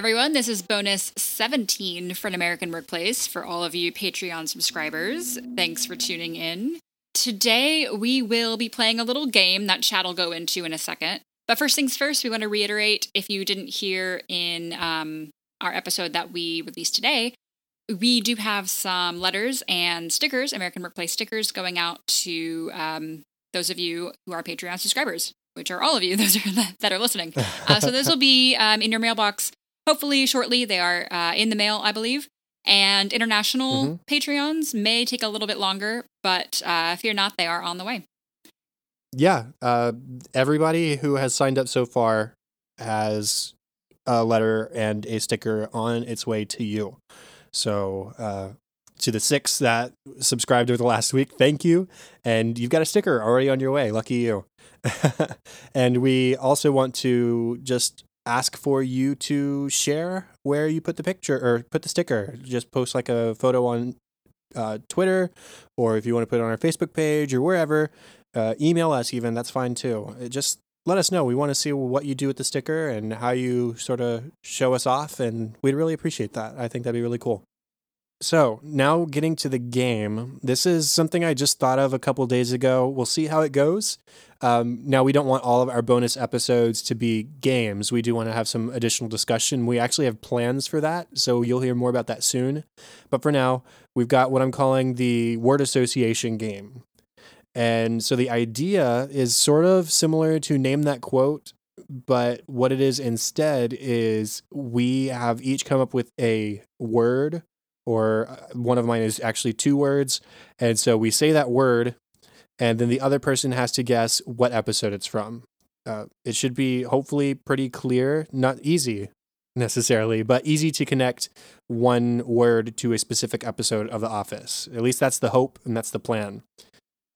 Everyone. This is bonus 17 for an American Workplace for all of you Patreon subscribers. Thanks for tuning in. Today, we will be playing a little game that Chad will go into in a second. But first things first, we want to reiterate if you didn't hear in um, our episode that we released today, we do have some letters and stickers, American Workplace stickers, going out to um, those of you who are Patreon subscribers, which are all of you, those are that are listening. Uh, so those will be um, in your mailbox hopefully shortly. They are uh, in the mail, I believe. And international mm-hmm. Patreons may take a little bit longer, but uh, fear not, they are on the way. Yeah. Uh, everybody who has signed up so far has a letter and a sticker on its way to you. So, uh, to the six that subscribed over the last week, thank you. And you've got a sticker already on your way. Lucky you. and we also want to just ask for you to share where you put the picture or put the sticker. Just post like a photo on uh, Twitter, or if you want to put it on our Facebook page or wherever, uh, email us even. That's fine too. It just let us know. We want to see what you do with the sticker and how you sort of show us off, and we'd really appreciate that. I think that'd be really cool. So now getting to the game, this is something I just thought of a couple days ago. We'll see how it goes. Um, now we don't want all of our bonus episodes to be games. We do want to have some additional discussion. We actually have plans for that, so you'll hear more about that soon. But for now, we've got what I'm calling the word association game. And so the idea is sort of similar to name that quote, but what it is instead is we have each come up with a word or uh, one of mine is actually two words. And so we say that word, and then the other person has to guess what episode it's from. Uh, it should be hopefully pretty clear, not easy necessarily, but easy to connect one word to a specific episode of The Office. At least that's the hope and that's the plan.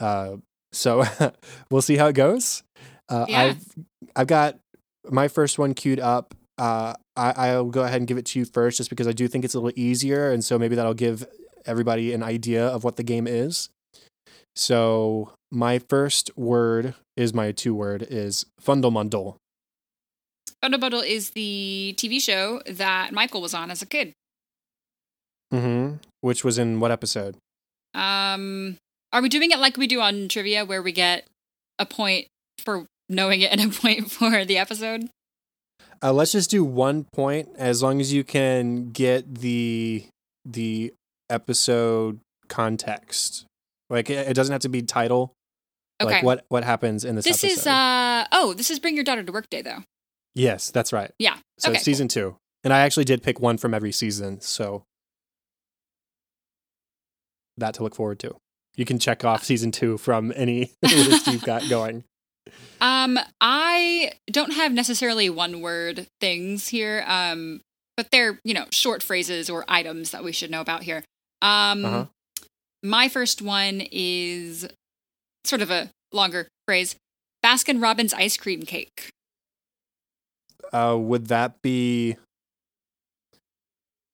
Uh, so we'll see how it goes. Uh, yeah. I've I've got my first one queued up. Uh, I, I'll go ahead and give it to you first, just because I do think it's a little easier, and so maybe that'll give everybody an idea of what the game is. So my first word is my two word is Fundle Bundle. Fundamental is the TV show that Michael was on as a kid. Mm-hmm. Which was in what episode? Um, are we doing it like we do on trivia, where we get a point for knowing it and a point for the episode? Uh, let's just do one point as long as you can get the the episode context. Like it, it doesn't have to be title. Okay. Like what what happens in this? This episode. is uh oh, this is Bring Your Daughter to Work Day though. Yes, that's right. Yeah. So okay, season cool. two, and I actually did pick one from every season, so that to look forward to. You can check off season two from any list you've got going. Um, I don't have necessarily one word things here. Um, but they're, you know, short phrases or items that we should know about here. Um, uh-huh. my first one is sort of a longer phrase. Baskin Robbins ice cream cake. Uh, would that be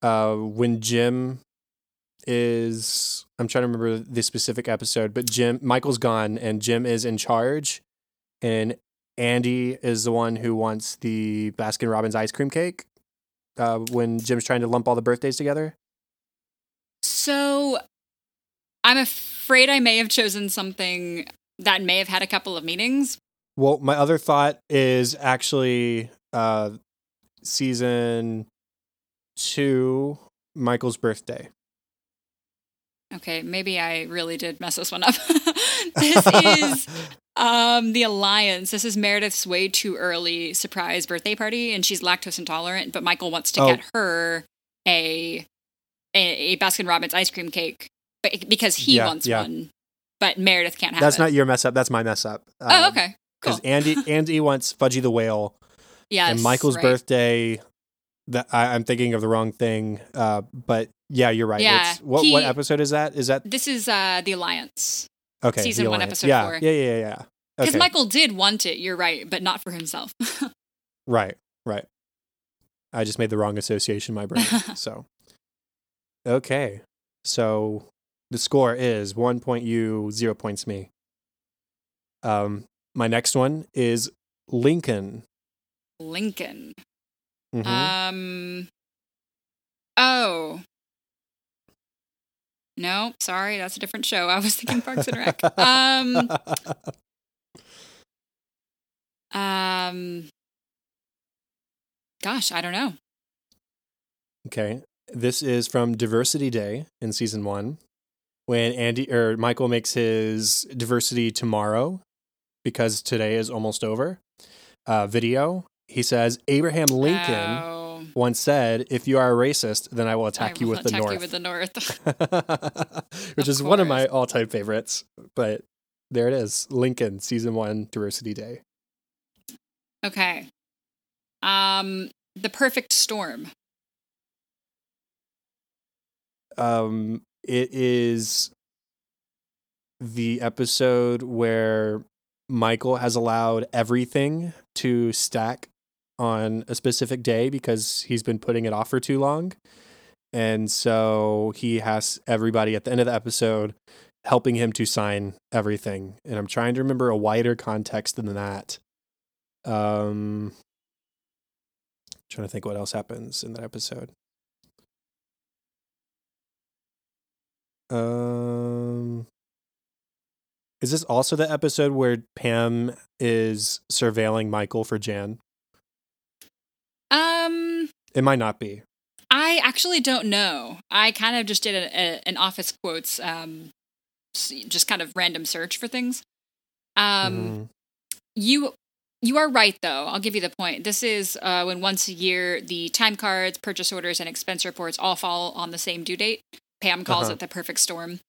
uh, when Jim is I'm trying to remember the specific episode, but Jim Michael's gone and Jim is in charge and Andy is the one who wants the Baskin Robbins ice cream cake uh, when Jim's trying to lump all the birthdays together. So I'm afraid I may have chosen something that may have had a couple of meanings. Well, my other thought is actually uh, season two, Michael's birthday. Okay, maybe I really did mess this one up. this is um, the Alliance. This is Meredith's way too early surprise birthday party, and she's lactose intolerant. But Michael wants to oh. get her a, a, a Baskin Robbins ice cream cake, but because he yeah, wants yeah. one, but Meredith can't have. That's it. not your mess up. That's my mess up. Oh, um, oh, okay. Because cool. Andy Andy wants Fudgie the Whale. Yeah. And Michael's right. birthday. That I, am thinking of the wrong thing. Uh, but yeah, you're right. Yeah. It's, what he, what episode is that? Is that this is uh the Alliance? Okay. Season one, episode yeah, four. Yeah, yeah, yeah. Because okay. Michael did want it, you're right, but not for himself. right, right. I just made the wrong association in my brain. so, okay. So the score is one point you, zero points me. Um, my next one is Lincoln. Lincoln. Mhm. Um. Oh. No, sorry, that's a different show. I was thinking Parks and Rec. Um. Um. Gosh, I don't know. okay. This is from Diversity Day in season one, when Andy or Michael makes his diversity tomorrow because today is almost over. Uh, video. He says Abraham Lincoln Oh, once said, "If you are a racist, then I will attack I you will with the attack north." you with the north. Which Of is one of my all-time favorites. But there it is, Lincoln, season one, Diversity Day. okay. Um, the perfect storm. Um, it is the episode where Michael has allowed everything to stack on a specific day because he's been putting it off for too long. And so he has everybody at the end of the episode helping him to sign everything. And I'm trying to remember a wider context than that. Um trying to think what else happens in that episode. Um, is this also the episode where Pam is surveilling Michael for Jan? It might not be. I actually don't know. I kind of just did a, a, an office quotes, um, just kind of random search for things. Um, Mhm. you you are right though. I'll give you the point. This is uh, when once a year the time cards, purchase orders, and expense reports all fall on the same due date. Pam calls Uh-huh. it the perfect storm.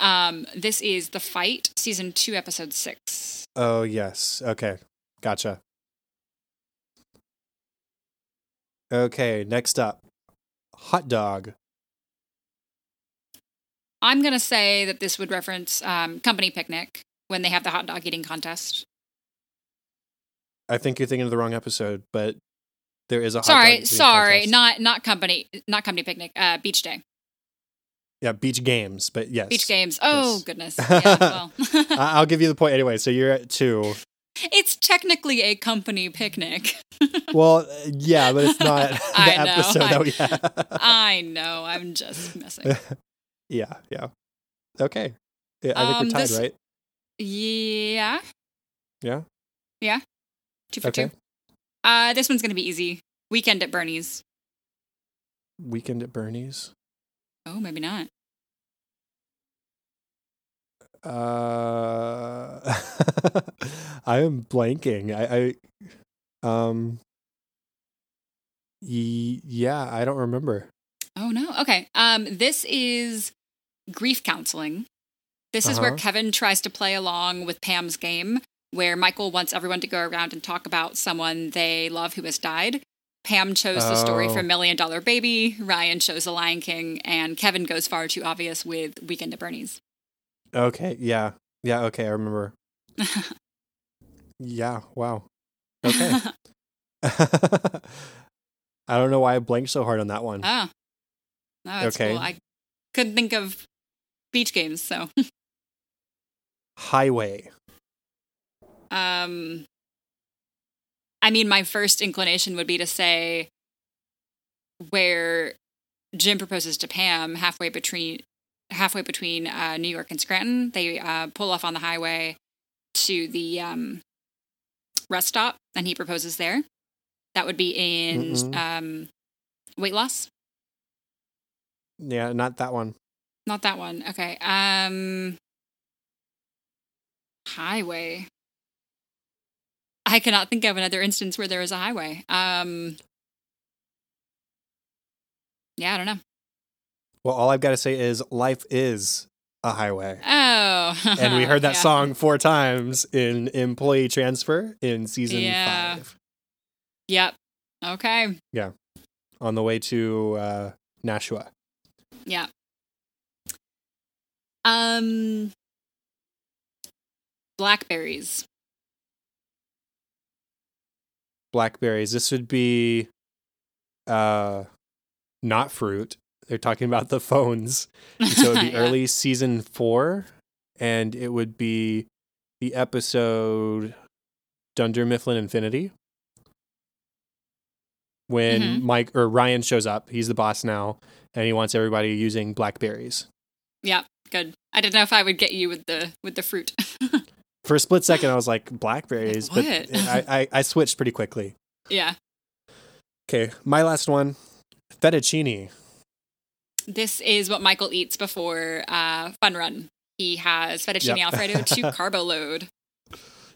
Um, this is the fight, season two, episode six. Oh yes. Okay. Gotcha. Okay. Next up, hot dog. I'm gonna say that this would reference um, company picnic when they have the hot dog eating contest. I think you're thinking of the wrong episode, but there is a hot dog sorry, sorry, contest. not not company, not company picnic. Uh, beach day, yeah beach games, but yes, beach games. Oh Yes. goodness. Yeah, well, I'll give you the point anyway. So you're at two. It's technically a company picnic. Well, uh, yeah, but it's not the I know, episode I- that we have. I know. I'm just messing. yeah, yeah. Okay. Yeah, I think Um, we're tied, this- right? Yeah. Yeah. Yeah. Two for Okay. two. Uh, this one's gonna be easy. Weekend at Bernie's. Weekend at Bernie's. Oh, maybe not. Uh, I am blanking. I, I um, ye, yeah, I don't remember. Oh no. Okay. Um, this is grief counseling. This is where Uh-huh. Kevin tries to play along with Pam's game, where Michael wants everyone to go around and talk about someone they love who has died. Pam chose the story Oh. for Million Dollar Baby. Ryan chose The Lion King, and Kevin goes far too obvious with Weekend at Bernie's. Okay, yeah, yeah. Okay, I remember. Yeah, wow. Okay. I don't know why I blanked so hard on that one. Oh. No, that's Okay. cool. I couldn't think of beach games, so Highway. um I mean my first inclination would be to say where Jim proposes to Pam halfway between halfway between uh, New York and Scranton. They uh, pull off on the highway to the um, rest stop, and he proposes there. That would be in Mm-mm. um, weight loss. Yeah, not that one. Not that one. Okay. Um highway. I cannot think of another instance where there is a highway. Um Yeah, I don't know. Well, all I've got to say is life is a highway. Oh. And we heard that Yeah. song four times in Employee Transfer in season Yeah. five Yep. Okay. Yeah. On the way to uh, Nashua. Yeah. Um blackberries. Blackberries. This would be uh, not fruit. They're talking about the phones. So it would be Yeah. early season four, and it would be the episode Dunder Mifflin Infinity. when Mhm. Mike or Ryan shows up. He's the boss now, and he wants everybody using blackberries. Yeah, good. I didn't know if I would get you with the with the fruit. For a split second, I was like blackberries, but? I, I I switched pretty quickly. yeah. Okay, my last one, fettuccine. This is what Michael eats before uh, Fun Run. He has fettuccine Yep. alfredo to carbo load,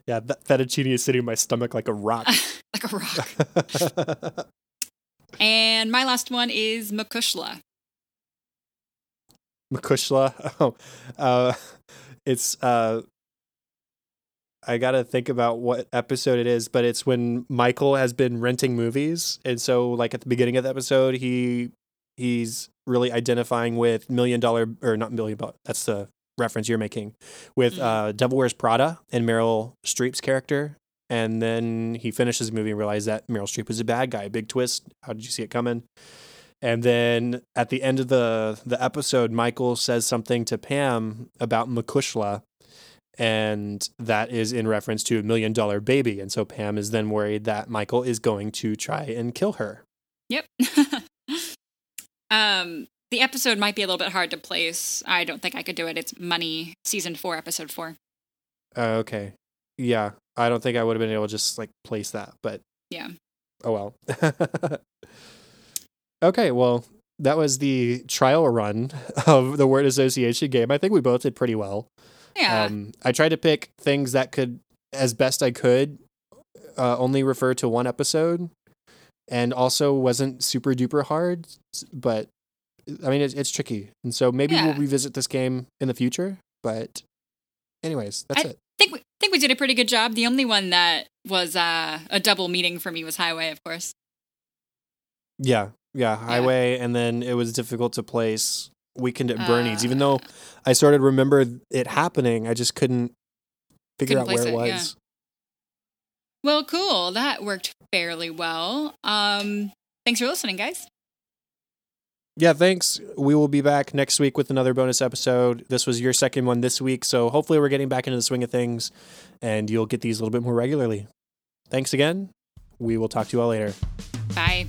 Yeah, that fettuccine is sitting in my stomach like a rock. like a rock. And my last one is Mo Cuishle. Makushla. Oh, uh, it's uh, I gotta think about what episode it is, but it's when Michael has been renting movies, and so like at the beginning of the episode, he he's really identifying with Million Dollar or not Million, but that's the reference you're making with Mhm. uh, Devil Wears Prada and Meryl Streep's character. And then he finishes the movie and realizes that Meryl Streep was a bad guy. Big twist. How did you see it coming? And then at the end of the the episode, Michael says something to Pam about Mo Cuishle, and that is in reference to a million dollar baby. And so Pam is then worried that Michael is going to try and kill her. Yep. um, the episode might be a little bit hard to place. I don't think I could do it. It's Money, season four, episode four. Uh, okay, yeah, I don't think I would have been able to just like place that, but Yeah. oh well. okay, well, that was the trial run of the word association game. I think we both did pretty well. Yeah. Um, I tried to pick things that could, as best I could, uh, only refer to one episode, and also wasn't super duper hard. But I mean, it's, it's tricky, and so maybe we'll revisit this game in the future. But, anyways, that's I- it. think we think we did a pretty good job. The only one that was uh, a double meeting for me was Highway, of course. Yeah, yeah, highway, and then it was difficult to place weekend at Bernie's, even though Uh, I sort of remember it happening. I just couldn't figure Couldn't out where it it, was. Well, cool. That worked fairly well. Um, thanks for listening, guys. yeah, thanks. We will be back next week with another bonus episode. This was your second one this week, so hopefully we're getting back into the swing of things and you'll get these a little bit more regularly. Thanks again. We will talk to you all later. Bye.